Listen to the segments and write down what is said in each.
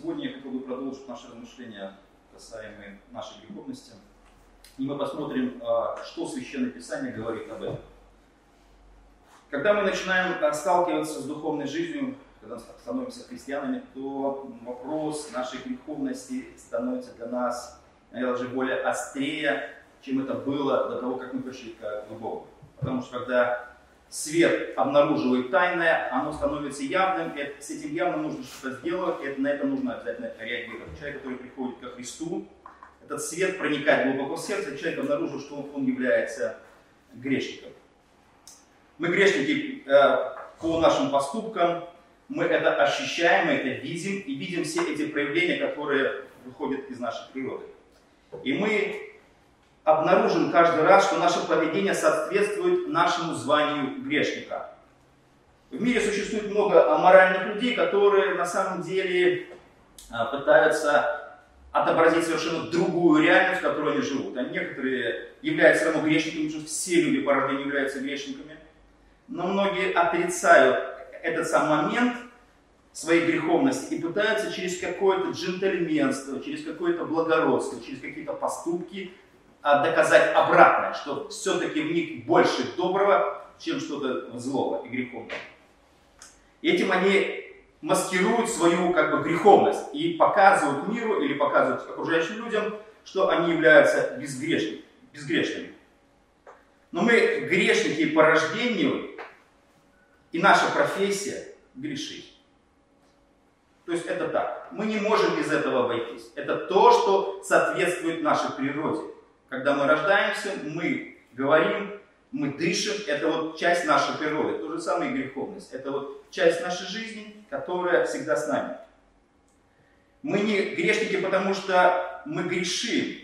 Сегодня я хотел бы продолжить наши размышления касаемые нашей греховности. И мы посмотрим, а, что Священное Писание говорит об этом. Когда мы начинаем а, сталкиваться с духовной жизнью, когда становимся христианами, то вопрос нашей греховности становится для нас, наверное, даже более острее, чем это было до того, как мы пришли к Богу. Потому что когда свет обнаруживает тайное, оно становится явным, и с этим явным нужно что-то сделать, и на это нужно обязательно реагировать. Человек, который приходит ко Христу, этот свет проникает глубоко в сердце, человек обнаружил, что он является грешником. Мы грешники э, по нашим поступкам, мы это ощущаем, мы это видим, и видим все эти проявления, которые выходят из нашей природы. И мы обнаружим каждый раз, что наше поведение соответствует нашему званию грешника. В мире существует много аморальных людей, которые на самом деле а, пытаются отобразить совершенно другую реальность, в которой они живут. А некоторые являются равно грешниками, потому что все люди по рождению являются грешниками. Но многие отрицают этот сам момент своей греховности и пытаются через какое-то джентльменство, через какое-то благородство, через какие-то поступки доказать обратное, что все-таки в них больше доброго, чем что-то злого и греховного. Этим они маскируют свою как бы греховность и показывают миру или показывают окружающим людям, что они являются безгрешными. безгрешными. Но мы грешники по рождению, и наша профессия грешить. То есть это так. Мы не можем без этого обойтись. Это то, что соответствует нашей природе. Когда мы рождаемся, мы говорим, мы дышим, это вот часть нашей природы. То же самое и греховность. Это вот часть нашей жизни, которая всегда с нами. Мы не грешники, потому что мы грешим,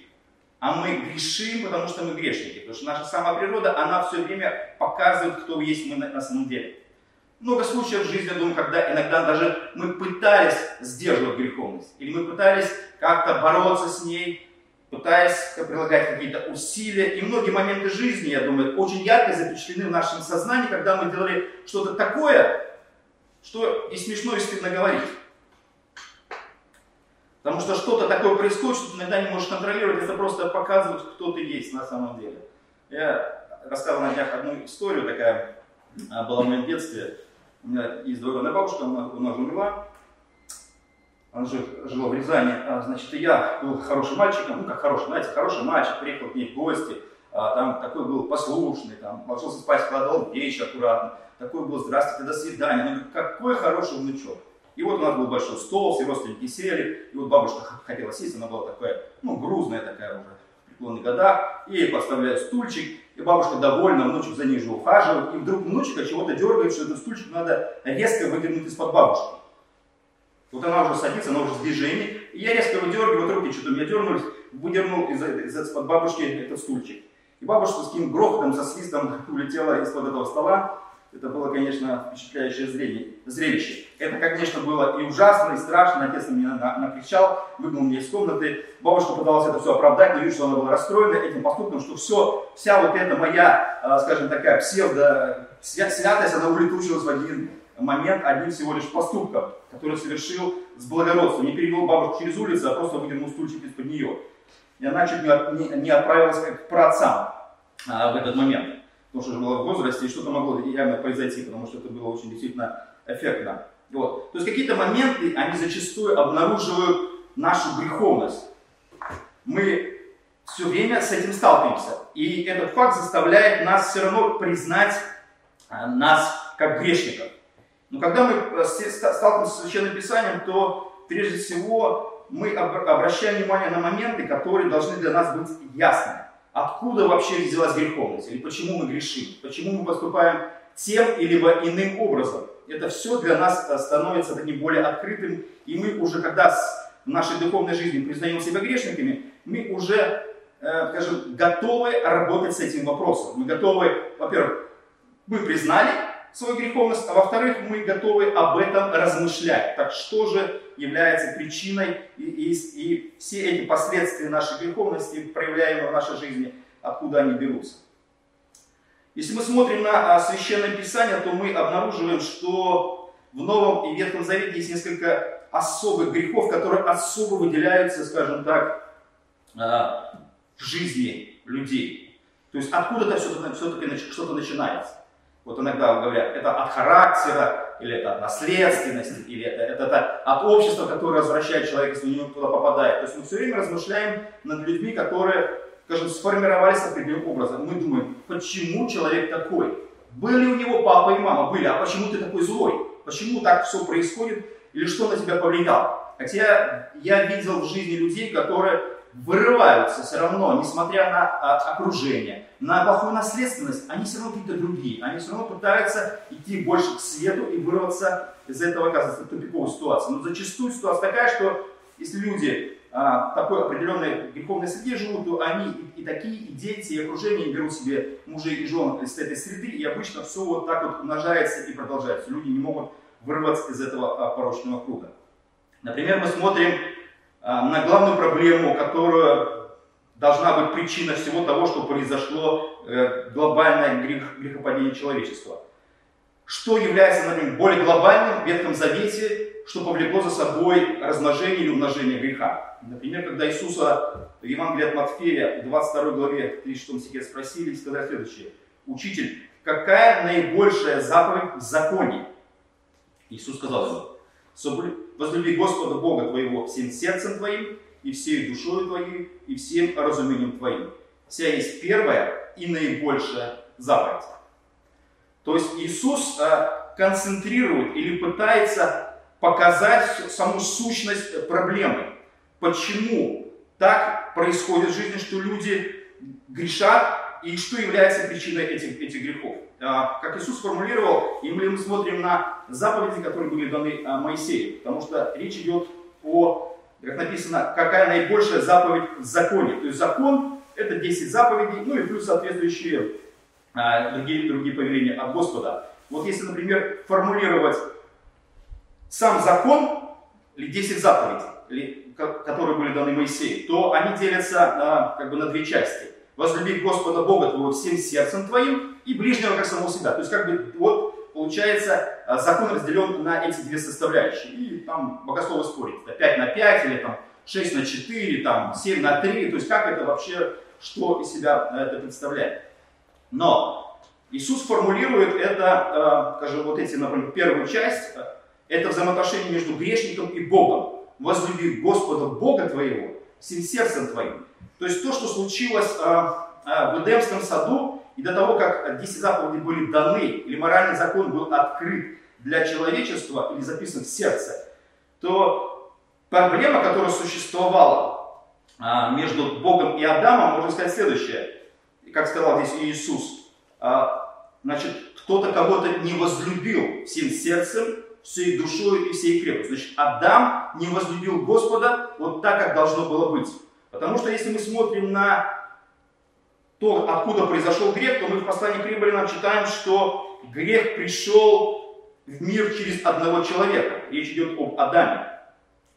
а мы грешим, потому что мы грешники. Потому что наша сама природа, она все время показывает, кто есть мы на, самом деле. Много случаев в жизни, я думаю, когда иногда даже мы пытались сдерживать греховность, или мы пытались как-то бороться с ней, пытаясь прилагать какие-то усилия. И многие моменты жизни, я думаю, очень ярко запечатлены в нашем сознании, когда мы делали что-то такое, что и смешно, и стыдно говорить. Потому что что-то такое происходит, что ты иногда не можешь контролировать, это просто показывает, кто ты есть на самом деле. Я рассказывал на днях одну историю, такая а, была в моем детстве. У меня есть двоюродная бабушка, у нас умерла она жила в Рязани, а, значит, я был хорошим мальчиком, ну как хороший, знаете, хороший мальчик, приехал к ней в гости, а, там такой был послушный, там, ложился спать, складывал вещи аккуратно, такой был, здравствуйте, до свидания, ну какой хороший внучок. И вот у нас был большой стол, все родственники сели, и вот бабушка хотела сесть, она была такая, ну, грузная такая уже, в преклонных годах, и ей подставляют стульчик, и бабушка довольна, внучек за ней же ухаживает, и вдруг внучка чего-то дергает, что этот стульчик надо резко выдернуть из-под бабушки. Вот она уже садится, она уже в движении. И я резко выдергиваю, вот руки что-то у меня дернулись, выдернул из-под из бабушки этот стульчик. И бабушка с таким грохотом, со свистом улетела из-под этого стола. Это было, конечно, впечатляющее зрелище. Это, конечно, было и ужасно, и страшно. Отец на меня накричал, выгнал меня из комнаты. Бабушка пыталась это все оправдать, но вижу, что она была расстроена этим поступком, что все, вся вот эта моя, а, скажем, такая псевдо святость, она улетучилась в один момент одним всего лишь поступком, который совершил с благородством. Не перевел бабушку через улицу, а просто выдернул стульчик из-под нее. И она чуть не, отправилась как к праотцам а, в этот момент. Потому что уже была в возрасте, и что-то могло явно произойти, потому что это было очень действительно эффектно. Вот. То есть какие-то моменты, они зачастую обнаруживают нашу греховность. Мы все время с этим сталкиваемся. И этот факт заставляет нас все равно признать а, нас как грешников. Но когда мы э, сталкиваемся с Священным Писанием, то прежде всего мы обращаем внимание на моменты, которые должны для нас быть ясны. Откуда вообще взялась греховность? Или почему мы грешим? Почему мы поступаем тем или иным образом? Это все для нас э, становится таким более открытым. И мы уже, когда в нашей духовной жизни признаем себя грешниками, мы уже, э, скажем, готовы работать с этим вопросом. Мы готовы, во-первых, мы признали, свою греховность, а во-вторых, мы готовы об этом размышлять. Так что же является причиной и, и, и все эти последствия нашей греховности, проявляемые в нашей жизни, откуда они берутся. Если мы смотрим на а, Священное Писание, то мы обнаруживаем, что в Новом и Ветхом Завете есть несколько особых грехов, которые особо выделяются, скажем так, в жизни людей. То есть откуда-то все-таки что-то начинается. Вот иногда говорят, это от характера, или это от наследственности, или это, это, это от общества, которое развращает человека, если он туда попадает. То есть мы все время размышляем над людьми, которые, скажем, сформировались определенным образом. Мы думаем, почему человек такой? Были у него папа и мама? Были. А почему ты такой злой? Почему так все происходит? Или что на тебя повлияло? Хотя я видел в жизни людей, которые вырываются все равно, несмотря на а, окружение, на плохую наследственность, они все равно какие-то другие. Они все равно пытаются идти больше к свету и вырваться из этого, оказывается, тупиковой ситуации. Но зачастую ситуация такая, что если люди а, такой определенной греховной среде живут, то они и, и такие, и дети, и окружение берут себе мужей и жен из этой среды, и обычно все вот так вот умножается и продолжается. Люди не могут вырваться из этого а, порочного круга. Например, мы смотрим на главную проблему, которая должна быть причиной всего того, что произошло э, глобальное грех, грехопадение человечества. Что является, например, более глобальным в Ветхом Завете, что повлекло за собой размножение или умножение греха. Например, когда Иисуса в Евангелии от Матфея в 22 главе 36 стихе спросили, сказали следующее. Учитель, какая наибольшая заповедь в законе? Иисус сказал ему, возлюби Господа Бога твоего всем сердцем твоим, и всей душой твоей, и всем разумением твоим. Вся есть первая и наибольшая заповедь. То есть Иисус э, концентрирует или пытается показать саму сущность проблемы. Почему так происходит в жизни, что люди грешат, и что является причиной этих, этих грехов. А, как Иисус формулировал, и мы смотрим на заповеди, которые были даны а, Моисею, потому что речь идет о, как написано, какая наибольшая заповедь в законе. То есть закон – это 10 заповедей, ну и плюс соответствующие а, другие, другие повеления от Господа. Вот если, например, формулировать сам закон, или 10 заповедей, которые были даны Моисею, то они делятся как бы на две части возлюби Господа Бога твоего всем сердцем твоим и ближнего как самого себя. То есть как бы вот получается а, закон разделен на эти две составляющие. И там богословы спорят, это 5 на 5 или там 6 на 4, там 7 на 3. То есть как это вообще, что из себя а, это представляет. Но Иисус формулирует это, а, скажем, вот эти, например, первую часть, это взаимоотношение между грешником и Богом. Возлюби Господа Бога твоего всем сердцем твоим. То есть то, что случилось а, а, в Эдемском саду, и до того, как 10 заповедей были даны, или моральный закон был открыт для человечества, или записан в сердце, то проблема, которая существовала а, между Богом и Адамом, можно сказать следующее. Как сказал здесь Иисус, значит, кто-то кого-то не возлюбил всем сердцем, всей душой и всей крепостью. Значит, Адам не возлюбил Господа вот так, как должно было быть. Потому что если мы смотрим на то, откуда произошел грех, то мы в послании к римлянам читаем, что грех пришел в мир через одного человека. Речь идет об Адаме.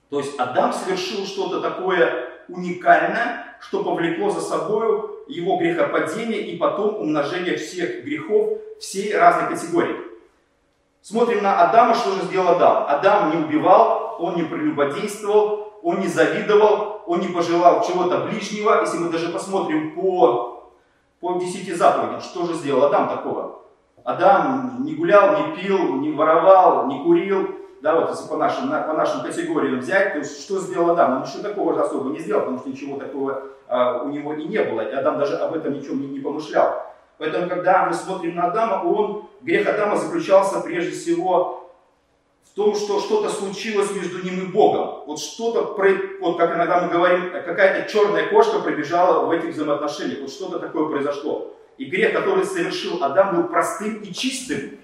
То есть Адам совершил что-то такое уникальное, что повлекло за собой его грехопадение и потом умножение всех грехов всей разной категории. Смотрим на Адама, что же сделал Адам. Адам не убивал, он не прелюбодействовал, он не завидовал, он не пожелал чего-то ближнего. Если мы даже посмотрим по, по десяти заповедям, что же сделал Адам такого? Адам не гулял, не пил, не воровал, не курил. Да, вот если по нашим, по нашим категориям взять, то что сделал Адам? Он ничего такого же особо не сделал, потому что ничего такого а, у него и не было. И Адам даже об этом ничего не, не помышлял. Поэтому, когда мы смотрим на Адама, он, грех Адама заключался прежде всего том, что что-то случилось между ним и Богом. Вот что-то, вот как иногда мы говорим, какая-то черная кошка пробежала в этих взаимоотношениях. Вот что-то такое произошло. И грех, который совершил Адам, был простым и чистым.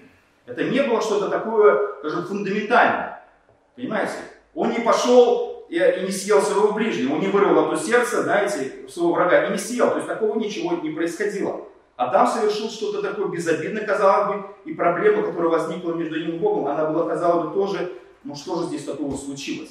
Это не было что-то такое, скажем, фундаментальное. Понимаете? Он не пошел и, и не съел своего ближнего, он не вырвал это сердце, знаете, своего врага и не съел. То есть такого ничего не происходило. Адам совершил что-то такое безобидное, казалось бы, и проблема, которая возникла между ним и Богом, она была, казалось бы, тоже, ну что же здесь такого случилось?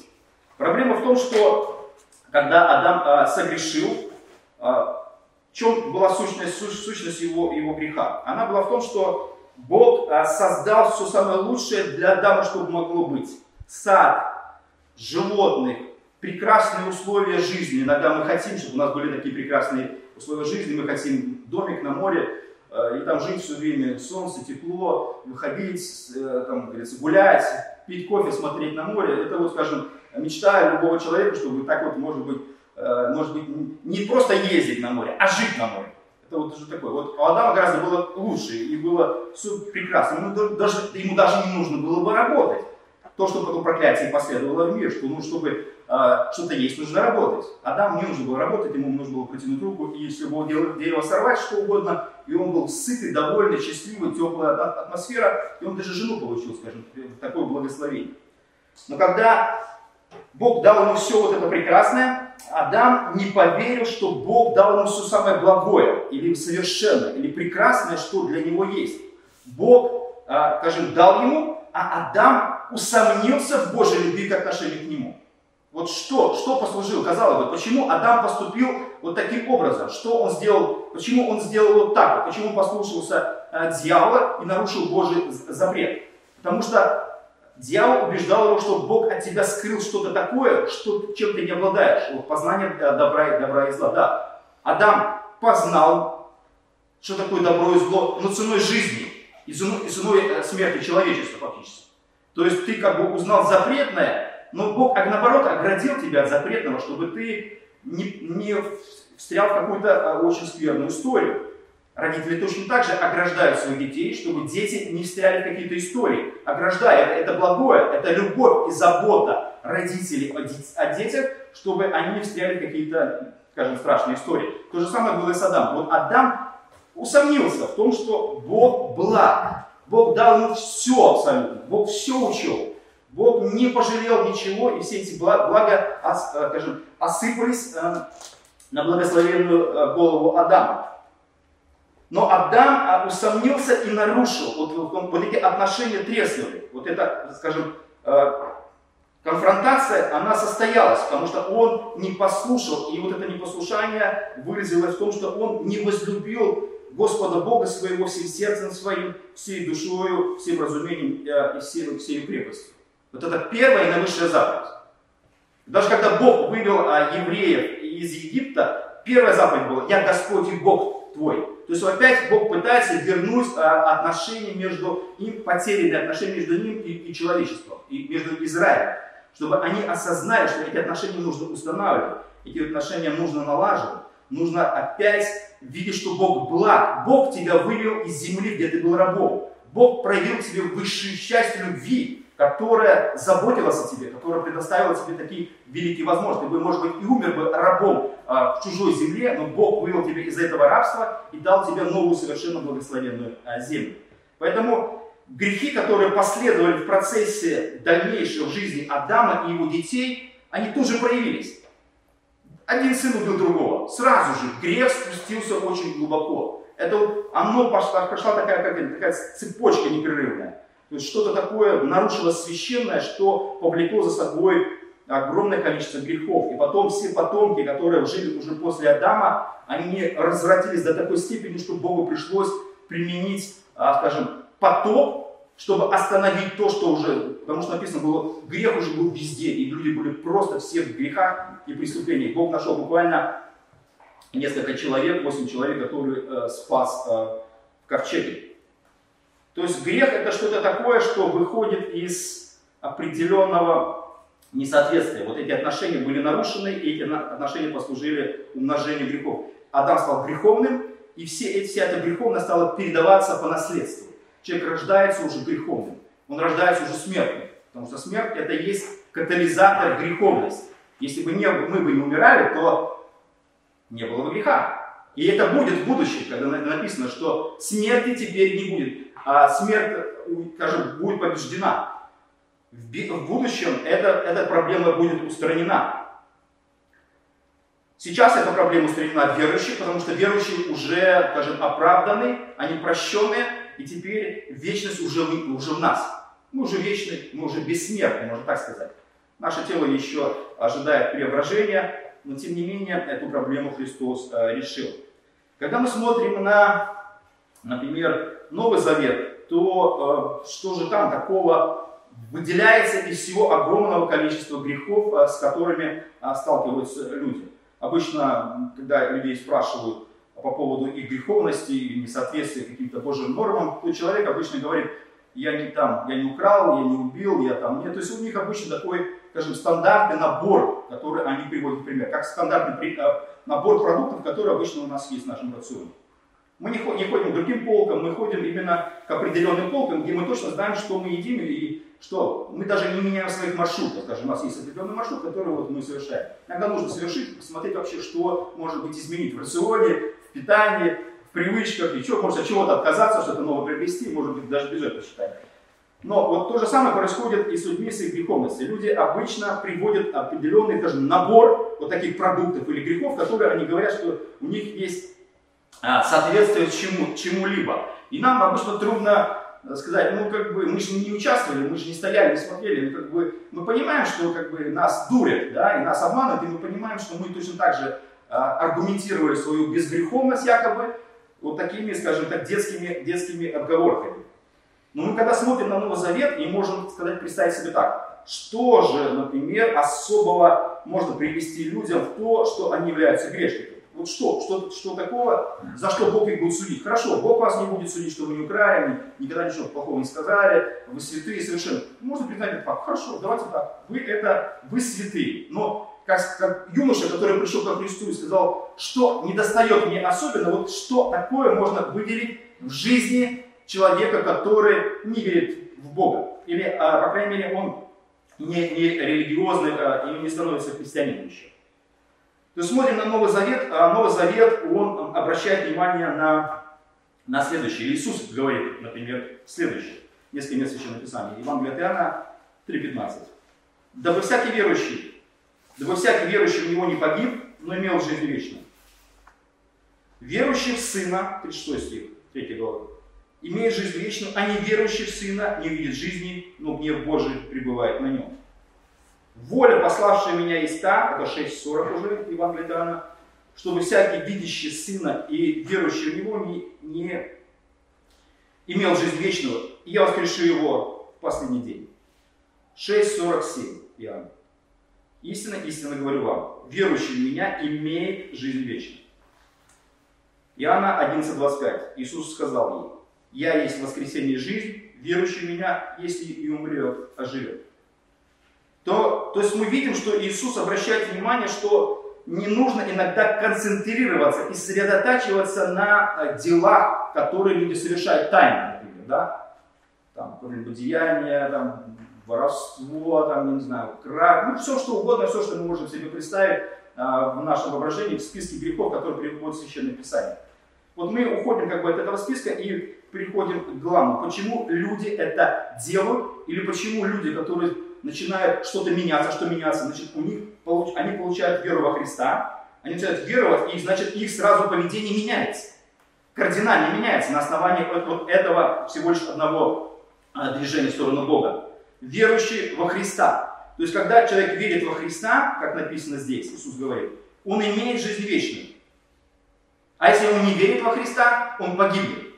Проблема в том, что когда Адам а, согрешил, а, в чем была сущность, сущность его, его греха? Она была в том, что Бог а, создал все самое лучшее для Адама, чтобы могло быть. Сад, животных, прекрасные условия жизни. Иногда мы хотим, чтобы у нас были такие прекрасные условия жизни, мы хотим домик на море, э, и там жить все время, солнце, тепло, выходить, э, там, говорится, гулять, пить кофе, смотреть на море. Это вот, скажем, мечта любого человека, чтобы так вот, может быть, э, может быть, не просто ездить на море, а жить на море. Это вот уже такое. Вот у Адама гораздо было лучше, и было все прекрасно. Ему даже, ему даже не нужно было бы работать. То, что потом проклятие последовало в мир, что ну, чтобы что-то есть, нужно работать. Адам не нужно было работать, ему нужно было протянуть руку, и если бы дерево, дерево сорвать, что угодно, и он был сытый, довольный, счастливый, теплая атмосфера, и он даже жену получил, скажем, такое благословение. Но когда Бог дал ему все вот это прекрасное, Адам не поверил, что Бог дал ему все самое благое, или совершенное, или прекрасное, что для него есть. Бог, а, скажем, дал ему, а Адам усомнился в Божьей любви к отношению к нему. Вот что, что послужило, казалось бы, почему Адам поступил вот таким образом, что он сделал, почему он сделал вот так, почему он послушался э, дьявола и нарушил Божий запрет. Потому что Дьявол убеждал его, что Бог от тебя скрыл что-то такое, что, чем ты не обладаешь. Вот познание добра, добра и зла. Да, Адам познал, что такое добро и зло, но ценой жизни и ценой, и ценой э, смерти человечества фактически. То есть ты как бы узнал запретное, но Бог, а наоборот, оградил тебя от запретного, чтобы ты не, не встрял в какую-то э, очень скверную историю. Родители точно так же ограждают своих детей, чтобы дети не встряли в какие-то истории. Ограждая, это, благое, это любовь и забота родителей о, детях, чтобы они не встряли в какие-то, скажем, страшные истории. То же самое было и с Адамом. Вот Адам усомнился в том, что Бог благ. Бог дал ему все абсолютно. Бог все учил. Бог не пожалел ничего, и все эти блага, э, скажем, осыпались э, на благословенную э, голову Адама. Но Адам а, усомнился и нарушил. Вот, вот, вот эти отношения треснули. Вот эта, скажем, конфронтация, она состоялась, потому что он не послушал. И вот это непослушание выразилось в том, что он не возлюбил Господа Бога своего всем сердцем своим, всей душою, всем разумением и всей, всей крепостью. Вот это первая и наивысшая заповедь. Даже когда Бог вывел а, евреев из Египта, первая заповедь была «Я Господь и Бог твой». То есть опять Бог пытается вернуть а, отношения между им, потерянные отношения между ним и, и человечеством, и между Израилем. Чтобы они осознали, что эти отношения нужно устанавливать, эти отношения нужно налаживать. Нужно опять видеть, что Бог благ. Бог тебя вывел из земли, где ты был рабом. Бог проявил тебе высшую часть любви, которая заботилась о тебе, которая предоставила тебе такие великие возможности. Ты бы, может быть, и умер бы рабом а, в чужой земле, но Бог вывел тебя из этого рабства и дал тебе новую совершенно благословенную а, землю. Поэтому грехи, которые последовали в процессе дальнейшей жизни Адама и его детей, они тоже проявились. Один сын убил другого. Сразу же грех спустился очень глубоко. Это оно пошла, пошла такая, как, такая цепочка непрерывная. То есть что-то такое нарушилось священное, что повлекло за собой огромное количество грехов. И потом все потомки, которые жили уже после Адама, они развратились до такой степени, что Богу пришлось применить, а, скажем, потоп, чтобы остановить то, что уже, потому что написано было, грех уже был везде, и люди были просто все в грехах и преступлениях. Бог нашел буквально несколько человек, восемь человек, которые э, спас э, в ковчеге. То есть грех это что-то такое, что выходит из определенного несоответствия. Вот эти отношения были нарушены, и эти отношения послужили умножению грехов. Адам стал греховным, и все, эти, вся эта греховность стала передаваться по наследству. Человек рождается уже греховным, он рождается уже смертным, потому что смерть это есть катализатор греховности. Если бы не, мы бы не умирали, то не было бы греха. И это будет в будущем, когда написано, что смерти теперь не будет а смерть, скажем, будет побеждена. В будущем эта, эта проблема будет устранена. Сейчас эта проблема устранена от верующих, потому что верующие уже, скажем, оправданы, они прощенные, и теперь вечность уже, уже в нас. Мы уже вечны, мы уже бессмертны, можно так сказать. Наше тело еще ожидает преображения, но тем не менее эту проблему Христос э, решил. Когда мы смотрим на, например, Новый Завет, то э, что же там такого выделяется из всего огромного количества грехов, с которыми сталкиваются люди. Обычно, когда людей спрашивают по поводу их греховности или несоответствия каким-то Божьим нормам, то человек обычно говорит, я не там, я не украл, я не убил, я там нет. То есть у них обычно такой, скажем, стандартный набор, который они приводят в пример, как стандартный набор продуктов, которые обычно у нас есть в нашем рационе. Мы не ходим, не ходим к другим полкам, мы ходим именно к определенным полкам, где мы точно знаем, что мы едим и что мы даже не меняем своих маршрутов. Скажем, у нас есть определенный маршрут, который вот мы совершаем. Иногда нужно совершить, посмотреть вообще, что может быть изменить в рационе, в питании, в привычках, и что, может от чего-то отказаться, что-то новое приобрести, может быть, даже бюджет посчитать. Но вот то же самое происходит и с людьми с их греховностью. Люди обычно приводят определенный даже набор вот таких продуктов или грехов, которые они говорят, что у них есть а, соответствие чему, чему-либо. И нам обычно трудно сказать, ну как бы мы же не участвовали, мы же не стояли, не смотрели, ну как бы мы понимаем, что как бы нас дурят, да, и нас обманывают, и мы понимаем, что мы точно так же а, аргументировали свою безгреховность якобы вот такими, скажем так, детскими, детскими отговорками. Но мы когда смотрим на Новый Завет и можем сказать, представить себе так, что же, например, особого можно привести людям в то, что они являются грешниками. Вот что, что, что такого, за что Бог их будет судить? Хорошо, Бог вас не будет судить, что вы не украли, никогда ничего плохого не сказали, вы святые совершенно. Можно признать этот факт. Хорошо, давайте так. Вы это, вы святые. Но как, как юноша, который пришел ко Христу и сказал, что не достает мне особенно, вот что такое можно выделить в жизни человека, который не верит в Бога. Или, а, по крайней мере, он не, не религиозный а, или не становится христианином еще. То есть смотрим на Новый Завет, а Новый Завет, он обращает внимание на, на следующее. Иисус говорит, например, следующее. Несколько мест еще написания. Евангелие от Иоанна 3.15. «Дабы всякий верующий, дабы всякий верующий в Него не погиб, но имел жизнь вечную». Верующий в Сына, 36 стих, 3 глава, имеет жизнь вечную, а не верующий в Сына не видит жизни, но гнев Божий пребывает на нем. Воля, пославшая меня, есть та, это 6.40 уже, Евангелие Иоанна, чтобы всякий видящий Сына и верующий в Него не, не имел жизнь вечную, и я воскрешу его в последний день. 6.47 Иоанна. Истинно, истинно говорю вам, верующий в меня имеет жизнь вечную. Иоанна 11.25. Иисус сказал ей, я есть воскресение и жизнь, верующий в меня, если и умрет, оживет то, то есть мы видим, что Иисус обращает внимание, что не нужно иногда концентрироваться и сосредотачиваться на э, делах, которые люди совершают тайно, например, да? Там, какое-нибудь деяние, там, воровство, там, не знаю, кража, ну, все что угодно, все, что мы можем себе представить а, в нашем воображении, в списке грехов, которые приводят в Священное Писание. Вот мы уходим как бы от этого списка и приходим к главному. Почему люди это делают, или почему люди, которые начинает что-то меняться, что меняться, значит, у них, они получают веру во Христа, они начинают веровать, и, значит, их сразу поведение меняется. Кардинально меняется на основании вот этого всего лишь одного а, движения в сторону Бога. Верующий во Христа. То есть, когда человек верит во Христа, как написано здесь, Иисус говорит, он имеет жизнь вечную. А если он не верит во Христа, он погибнет.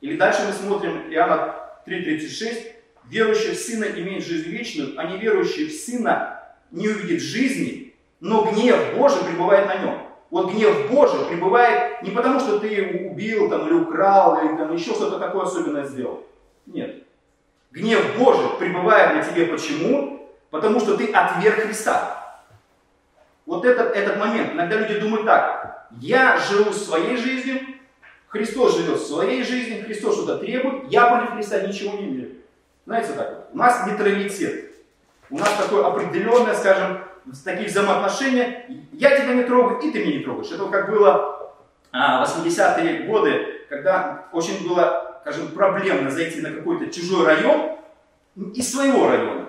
Или дальше мы смотрим Иоанна 3.36, верующий в Сына имеет жизнь вечную, а неверующий в Сына не увидит жизни, но гнев Божий пребывает на нем. Вот гнев Божий пребывает не потому, что ты убил там, или украл, или там, еще что-то такое особенное сделал. Нет. Гнев Божий пребывает на тебе почему? Потому что ты отверг Христа. Вот этот, этот момент. Иногда люди думают так. Я живу своей жизнью, Христос живет своей жизнью, Христос что-то требует, я против Христа ничего не имею. Знаете так вот, у нас нейтралитет. У нас такое определенное, скажем, такие взаимоотношения. Я тебя не трогаю, и ты меня не трогаешь. Это как было а, 80-е годы, когда очень было, скажем, проблемно зайти на какой-то чужой район из своего района.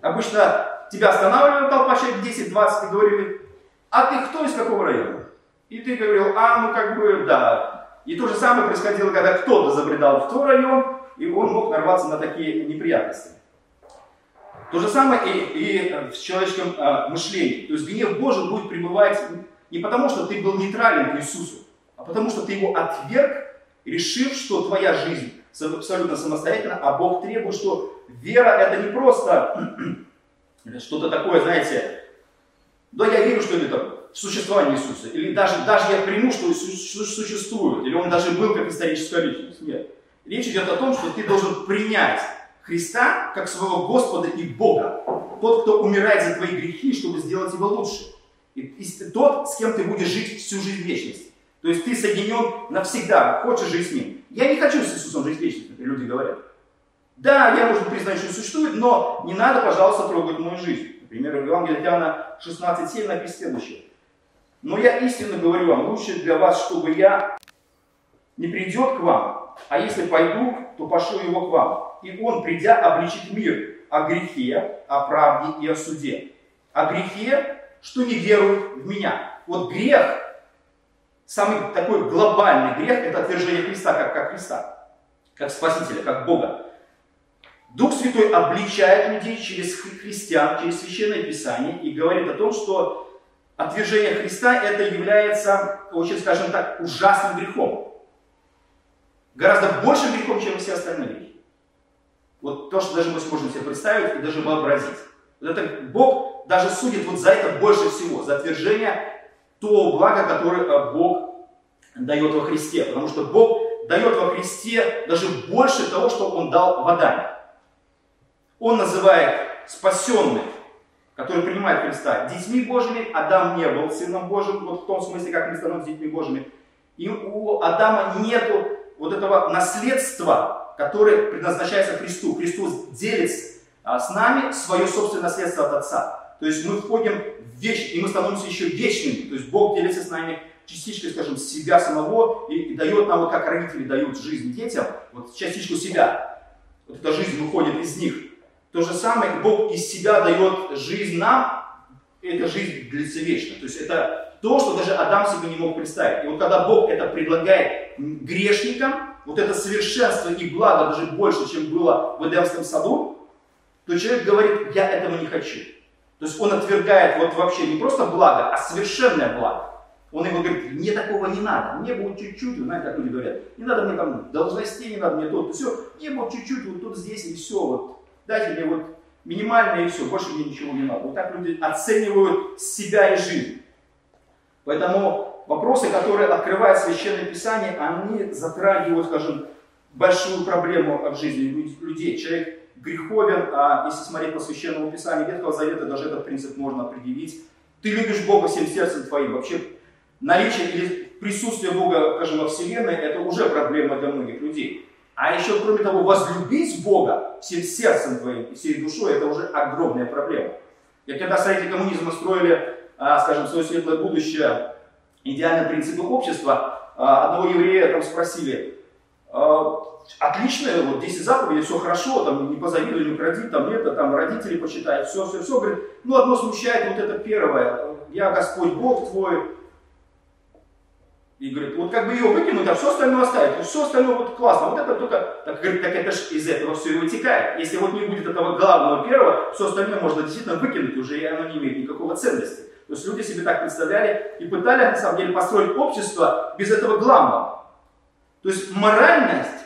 Обычно тебя останавливала толпа человек 10-20 и говорили, а ты кто из какого района? И ты говорил, а, ну как бы, да. И то же самое происходило, когда кто-то забредал в твой район, и он мог нарваться на такие неприятности. То же самое и, и в человеческом а, мышлении. То есть гнев Божий будет пребывать не потому, что ты был нейтрален к Иисусу, а потому, что ты его отверг, решив, что твоя жизнь абсолютно самостоятельно, а Бог требует, что вера это не просто что-то такое, знаете, да я верю, что это существование Иисуса, или даже, даже я приму, что Иисус существует, или Он даже был как историческая личность. Нет. Речь идет о том, что ты должен принять Христа как своего Господа и Бога. Тот, кто умирает за твои грехи, чтобы сделать его лучше. И, и тот, с кем ты будешь жить всю жизнь вечности. То есть ты соединен навсегда, хочешь жить с ним. Я не хочу с Иисусом жить вечно, как люди говорят. Да, я, может признать, что существует, но не надо, пожалуйста, трогать мою жизнь. Например, в Евангелии Иоанна 16.7 написано следующее. Но я истинно говорю вам, лучше для вас, чтобы я не придет к вам, а если пойду, то пошлю его к вам. И он, придя, обличит мир о грехе, о правде и о суде. О грехе, что не веруют в меня. Вот грех, самый такой глобальный грех, это отвержение Христа как, как Христа, как Спасителя, как Бога. Дух Святой обличает людей через христиан, через Священное Писание и говорит о том, что отвержение Христа это является, очень скажем так, ужасным грехом. Гораздо большим грехом, чем все остальные грехи. Вот то, что даже мы сможем себе представить и даже вообразить. Вот это Бог даже судит вот за это больше всего, за отвержение того блага, которое э, Бог дает во Христе. Потому что Бог дает во Христе даже больше того, что Он дал в Адаме. Он называет спасенных который принимает Христа детьми Божьими. Адам не был сыном Божьим, вот в том смысле, как мы становимся детьми Божьими. И у Адама нету вот этого наследства, которое предназначается Христу. Христос делится а, с нами свое собственное наследство от Отца. То есть мы входим в вечность, и мы становимся еще вечными. То есть Бог делится с нами частичкой, скажем, себя самого и, и дает нам, вот как родители дают жизнь детям, вот частичку себя. Вот эта жизнь выходит из них. То же самое Бог из себя дает жизнь нам, эта жизнь длится вечно. То есть это то, что даже Адам себе не мог представить. И вот когда Бог это предлагает грешникам, вот это совершенство и благо даже больше, чем было в Эдемском саду, то человек говорит, я этого не хочу. То есть он отвергает вот вообще не просто благо, а совершенное благо. Он ему говорит, мне такого не надо, мне будет чуть-чуть, знаете, как люди говорят, не надо мне там должностей, не надо мне то, то все, мне будет чуть-чуть, вот тут здесь и все, вот Дайте мне вот минимальное и все, больше мне ничего не надо. Вот так люди оценивают себя и жизнь. Поэтому вопросы, которые открывает Священное Писание, они затрагивают, скажем, большую проблему в жизни людей. Человек греховен, а если смотреть по Священному Писанию Ветхого Завета, даже этот принцип можно определить. Ты любишь Бога всем сердцем твоим. Вообще наличие или присутствие Бога, скажем, во Вселенной, это уже проблема для многих людей. А еще, кроме того, возлюбить Бога всем сердцем твоим и всей душой, это уже огромная проблема. И когда строители коммунизма строили, скажем, свое светлое будущее, идеальные принципы общества, а, одного еврея там спросили, «А, отлично, вот 10 заповедей, все хорошо, там не позавидуй, не укради, там это, там родители почитают, все, все, все. Говорит, ну одно смущает вот это первое, я Господь Бог твой, и говорит, вот как бы ее выкинуть, а все остальное оставить. Вот все остальное вот классно. Вот это только, так, говорит, так это же из этого все и вытекает. Если вот не будет этого главного первого, все остальное можно действительно выкинуть уже, и оно не имеет никакого ценности. То есть люди себе так представляли и пытались на самом деле построить общество без этого главного. То есть моральность,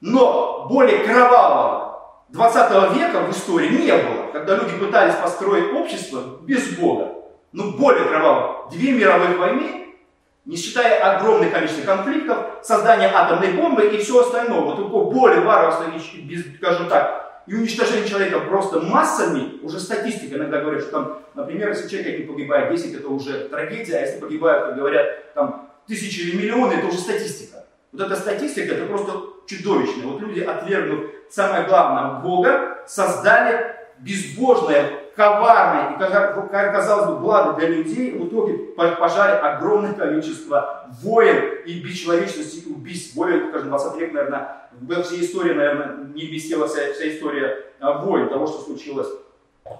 но более кровавого 20 века в истории не было, когда люди пытались построить общество без Бога. Ну, более кровавого. Две мировых войны не считая огромных количества конфликтов, создания атомной бомбы и все остальное. Вот такое более варварство, скажем так, и уничтожение человека просто массами, уже статистика иногда говорит, что там, например, если человек не погибает 10, это уже трагедия, а если погибают, как говорят, там тысячи или миллионы, это уже статистика. Вот эта статистика, это просто чудовищно. Вот люди, отвергнув самое главное, Бога, создали безбожное коварное и, казалось бы, благо для людей, в итоге пожали огромное количество войн и бесчеловечности убийств. Более, скажем, 20 век, наверное, всей истории, наверное, не вместила вся, вся история а, войн, того, что случилось,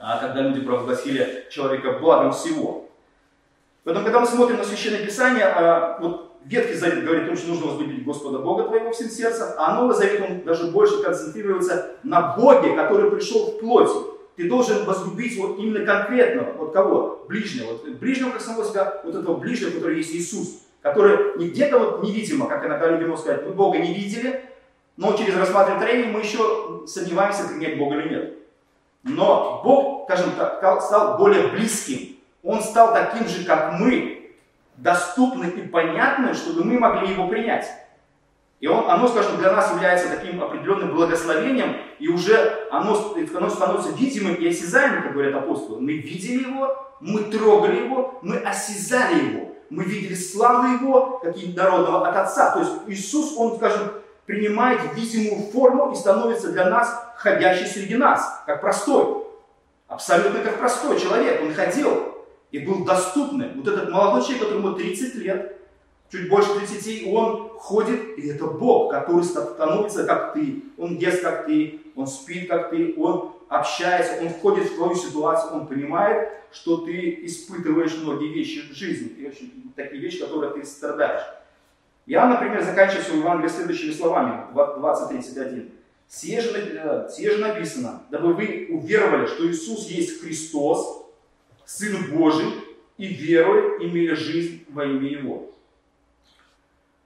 а, когда люди провозгласили человека благом всего. Поэтому, когда мы смотрим на Священное Писание, а, вот Ветхий Завет говорит о том, что нужно возлюбить Господа Бога твоего всем сердцем, а Новый Завет, он даже больше концентрируется на Боге, который пришел в плоти ты должен возлюбить вот именно конкретного, вот кого? Ближнего. Вот ближнего, как самого себя, вот этого ближнего, который есть Иисус, который не где-то вот невидимо, как иногда люди могут сказать, мы Бога не видели, Но через рассматривание творения мы еще сомневаемся, принять Бога или нет. Но Бог, скажем так, стал более близким. Он стал таким же, как мы, доступным и понятным, чтобы мы могли его принять. И он, оно, скажем, для нас является таким определенным благословением, и уже оно, оно становится видимым и осязаемым, как говорят апостолы. Мы видели его, мы трогали его, мы осязали его, мы видели славу его, как народного от Отца. То есть Иисус, он, скажем, принимает видимую форму и становится для нас ходящий среди нас, как простой. Абсолютно как простой человек. Он ходил и был доступным. Вот этот молодой человек, которому 30 лет, чуть больше 30, он ходит, и это Бог, который становится как ты. Он ест как ты, он спит как ты, он общается, он входит в твою ситуацию, он понимает, что ты испытываешь многие вещи в жизни, и очень, такие вещи, которые ты страдаешь. Я, например, заканчиваю свой Евангелие следующими словами, 20.31. Сие же, э, сие же написано, дабы вы уверовали, что Иисус есть Христос, Сын Божий, и веруя имели жизнь во имя Его.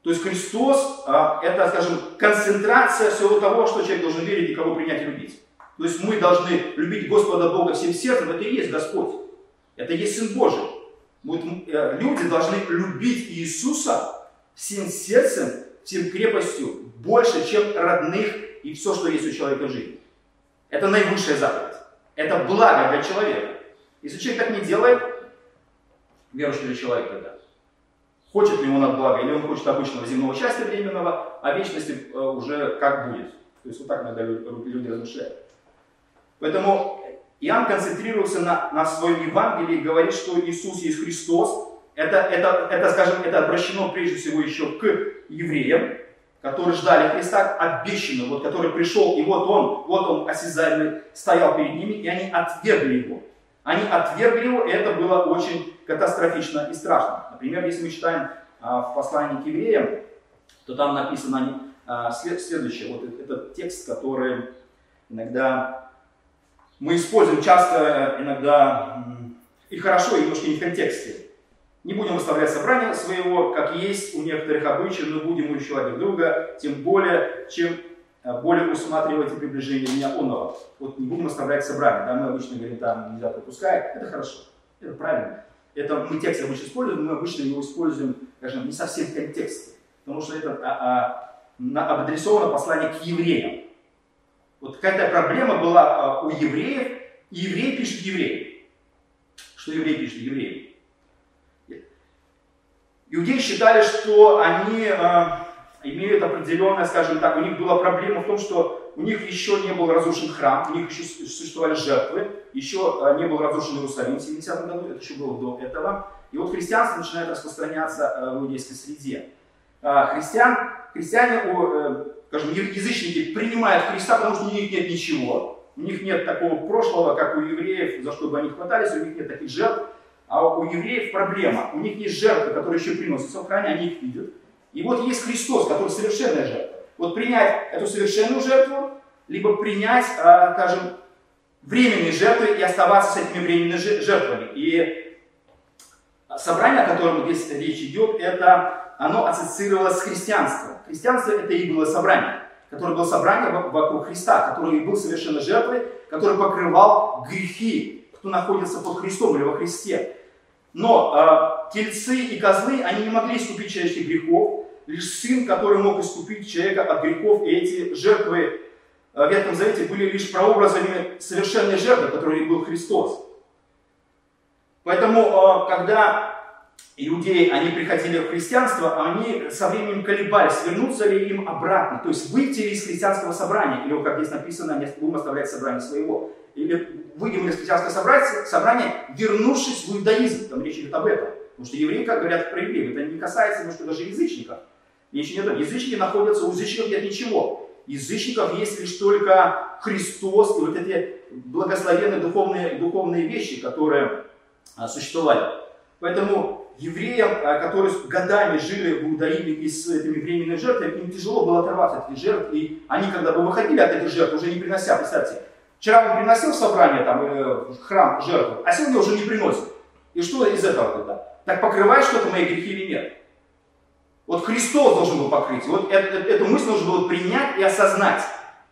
То есть Христос а, это, скажем, концентрация всего того, что человек должен верить и кого принять и любить. То есть мы должны любить Господа Бога всем сердцем, это и есть Господь. Это и есть Сын Божий. Вот, э, люди должны любить Иисуса всем сердцем, всем крепостью, больше, чем родных и все, что есть у человека в жизни. Это наивысшая заповедь. Это благо для человека. Если человек так не делает, верующий ли человек тогда? Хочет ли он от блага, или он хочет обычного земного счастья временного, а вечности э, уже как будет. То есть вот так иногда люди размышляют. Поэтому Иоанн концентрируется на, на своем Евангелии и говорит, что Иисус есть Христос. Это, это, это, скажем, это обращено прежде всего еще к евреям, которые ждали Христа, обещанного, вот, который пришел, и вот он, вот он осязаемый, стоял перед ними, и они отвергли его. Они отвергли его, и это было очень катастрофично и страшно. Например, если мы читаем а, в послании к евреям, то там написано а, следующее. Вот этот текст, который иногда мы используем часто, иногда и хорошо, и немножко не в контексте. Не будем выставлять собрание своего, как есть у некоторых обычаев, но будем еще друг друга, тем более, чем а, более усматривайте приближение меня онного. Вот не будем оставлять собрание, да, мы обычно говорим, там нельзя пропускать, это хорошо, это правильно. Это мы текст обычно используем, мы обычно его используем, скажем, не совсем в контексте, потому что это а, а, адресовано послание к евреям. Вот какая-то проблема была а, у евреев, и еврей пишет евреям. Что еврей пишет евреям? Иудеи считали, что они а, имеют определенное, скажем так, у них была проблема в том, что у них еще не был разрушен храм, у них еще существовали жертвы, еще э, не был разрушен Иерусалим в 70 году, это еще было до этого. И вот христианство начинает распространяться э, в иудейской среде. А, христиан, христиане, э, скажем, язычники принимают Христа, потому что у них нет ничего, у них нет такого прошлого, как у евреев, за что бы они хватались, у них нет таких жертв. А у евреев проблема. У них есть жертвы, которые еще приносятся в храме, они их видят. И вот есть Христос, который совершенная жертва. Вот принять эту совершенную жертву, либо принять, скажем, временные жертвы и оставаться с этими временными жертвами. И собрание, о котором здесь речь идет, это оно ассоциировалось с христианством. Христианство это и было собрание, которое было собрание вокруг Христа, который был совершенно жертвой, который покрывал грехи, кто находится под Христом или во Христе. Но э, тельцы и козлы, они не могли искупить человеческих грехов, лишь Сын, который мог искупить человека от грехов, и эти жертвы в Ветхом Завете были лишь прообразами совершенной жертвы, которой был Христос. Поэтому, э, когда иудеи, они приходили в христианство, они со временем колебались, вернуться ли им обратно, то есть выйти ли из христианского собрания, или, как здесь написано, не будем оставлять собрание своего, или выйдем из христианского собрания, вернувшись в иудаизм, там речь идет об этом. Потому что евреи, как говорят про евреев, это не касается, может, даже язычников. Речь не о Язычники находятся, у язычников нет ничего язычников есть лишь только Христос и вот эти благословенные духовные, духовные вещи, которые а, существовали. Поэтому евреям, а, которые годами жили в Иудаиме и с этими временными жертвами, им тяжело было оторваться от этих жертв, и они, когда бы выходили от этих жертв, уже не принося, представьте, вчера он приносил в собрание, там, э, в храм жертву, а сегодня уже не приносит. И что из этого тогда? Так покрывает что-то мои грехи или нет? Вот Христос должен был покрыть. Вот эту, мысль нужно было принять и осознать.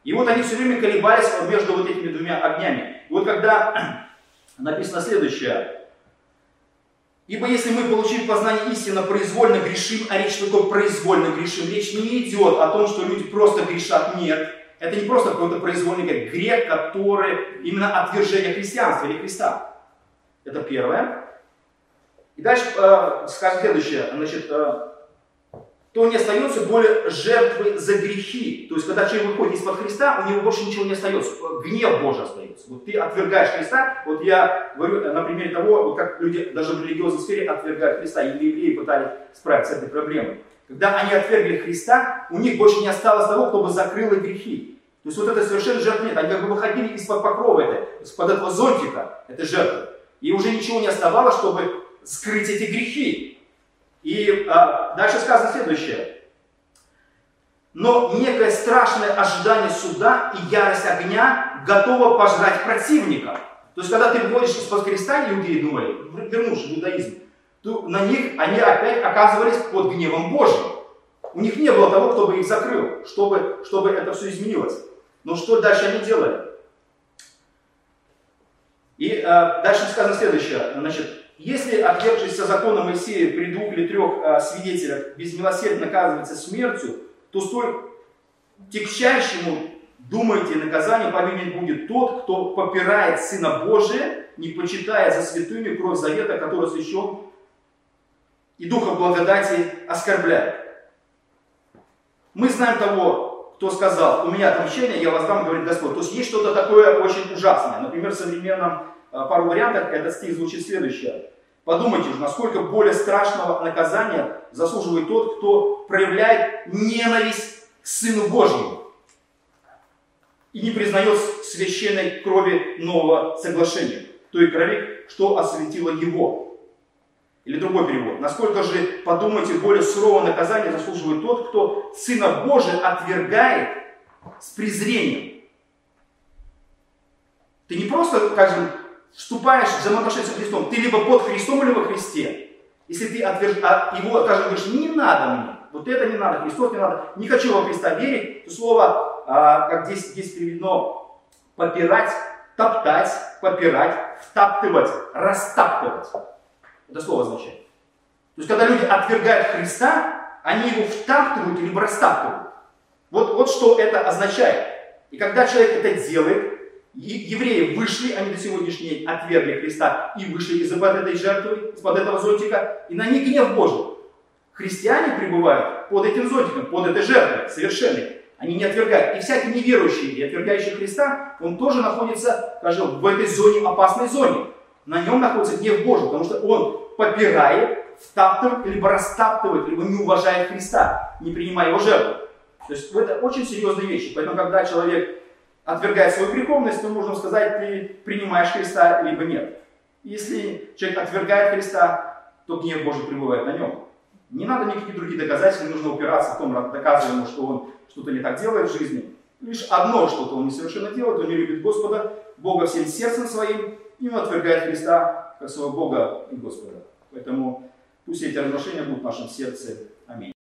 И вот они все время колебались между вот этими двумя огнями. И вот когда написано следующее. Ибо если мы, получили познание истины, произвольно грешим, а речь такое произвольно грешим, речь не идет о том, что люди просто грешат, нет. Это не просто какой-то произвольный грех, грех, который именно отвержение христианства или Христа. Это первое. И дальше э, скажем следующее. Значит, э, то не остается более жертвы за грехи. То есть, когда человек выходит из-под Христа, у него больше ничего не остается. Гнев Божий остается. Вот ты отвергаешь Христа. Вот я говорю на примере того, вот как люди даже в религиозной сфере отвергают Христа. И евреи пытались справиться с этой проблемой. Когда они отвергли Христа, у них больше не осталось того, кто бы закрыл их грехи. То есть вот это совершенно жертв нет. Они как бы выходили из-под покрова, это, из-под этого зонтика, это жертва. И уже ничего не оставалось, чтобы скрыть эти грехи. И а, дальше сказано следующее. Но некое страшное ожидание суда и ярость огня готова пожрать противника. То есть, когда ты выходишь из-под креста, иудеи думали, вернувшись в иудаизм, то на них они опять оказывались под гневом Божьим. У них не было того, кто бы их закрыл, чтобы, чтобы это все изменилось. Но что дальше они делали? И э, дальше сказано следующее. Значит, если отвергшийся закона Моисея при двух или трех а, свидетелях без милосердия наказывается смертью, то столь тягчайшему, думаете, наказание повинен будет тот, кто попирает Сына Божия, не почитая за святыми кровь завета, который освящен, и Духа благодати оскорбляет. Мы знаем того, кто сказал, у меня отмщение, я вас дам, говорит Господь. То есть есть что-то такое очень ужасное. Например, в современном пару вариантов, этот стих звучит следующее. Подумайте же, насколько более страшного наказания заслуживает тот, кто проявляет ненависть к Сыну Божьему и не признает священной крови нового соглашения, той крови, что осветило его. Или другой перевод. Насколько же, подумайте, более сурового наказания заслуживает тот, кто Сына Божия отвергает с презрением. Ты не просто, скажем, вступаешь в взаимоотношения с Христом, ты либо под Христом, либо во Христе. Если ты отверж... а его, скажем, говоришь, не надо мне, вот это не надо, Христос не надо, не хочу во Христа верить, то слово, а, как здесь, здесь переведено, попирать, топтать, попирать, втаптывать, растаптывать. Это слово означает. То есть, когда люди отвергают Христа, они его втаптывают или растаптывают. Вот, вот что это означает. И когда человек это делает, евреи вышли, они до сегодняшнего дня отвергли Христа и вышли из-под этой жертвы, из-под этого зонтика, и на них гнев Божий. Христиане пребывают под этим зонтиком, под этой жертвой, совершенной. Они не отвергают. И всякий неверующий и отвергающий Христа, он тоже находится, скажем, в этой зоне, опасной зоне. На нем находится гнев Божий, потому что он попирает, втаптывает, либо растаптывает, либо не уважает Христа, не принимая его жертву. То есть это очень серьезные вещи. Поэтому, когда человек отвергая свою греховность, то можно сказать, ты принимаешь Христа, либо нет. Если человек отвергает Христа, то гнев Божий пребывает на нем. Не надо никаких других доказательств, не нужно упираться в том, доказывая ему, что он что-то не так делает в жизни. Лишь одно что-то он несовершенно делает, он не любит Господа, Бога всем сердцем своим, и он отвергает Христа как своего Бога и Господа. Поэтому пусть эти разрушения будут в нашем сердце. Аминь.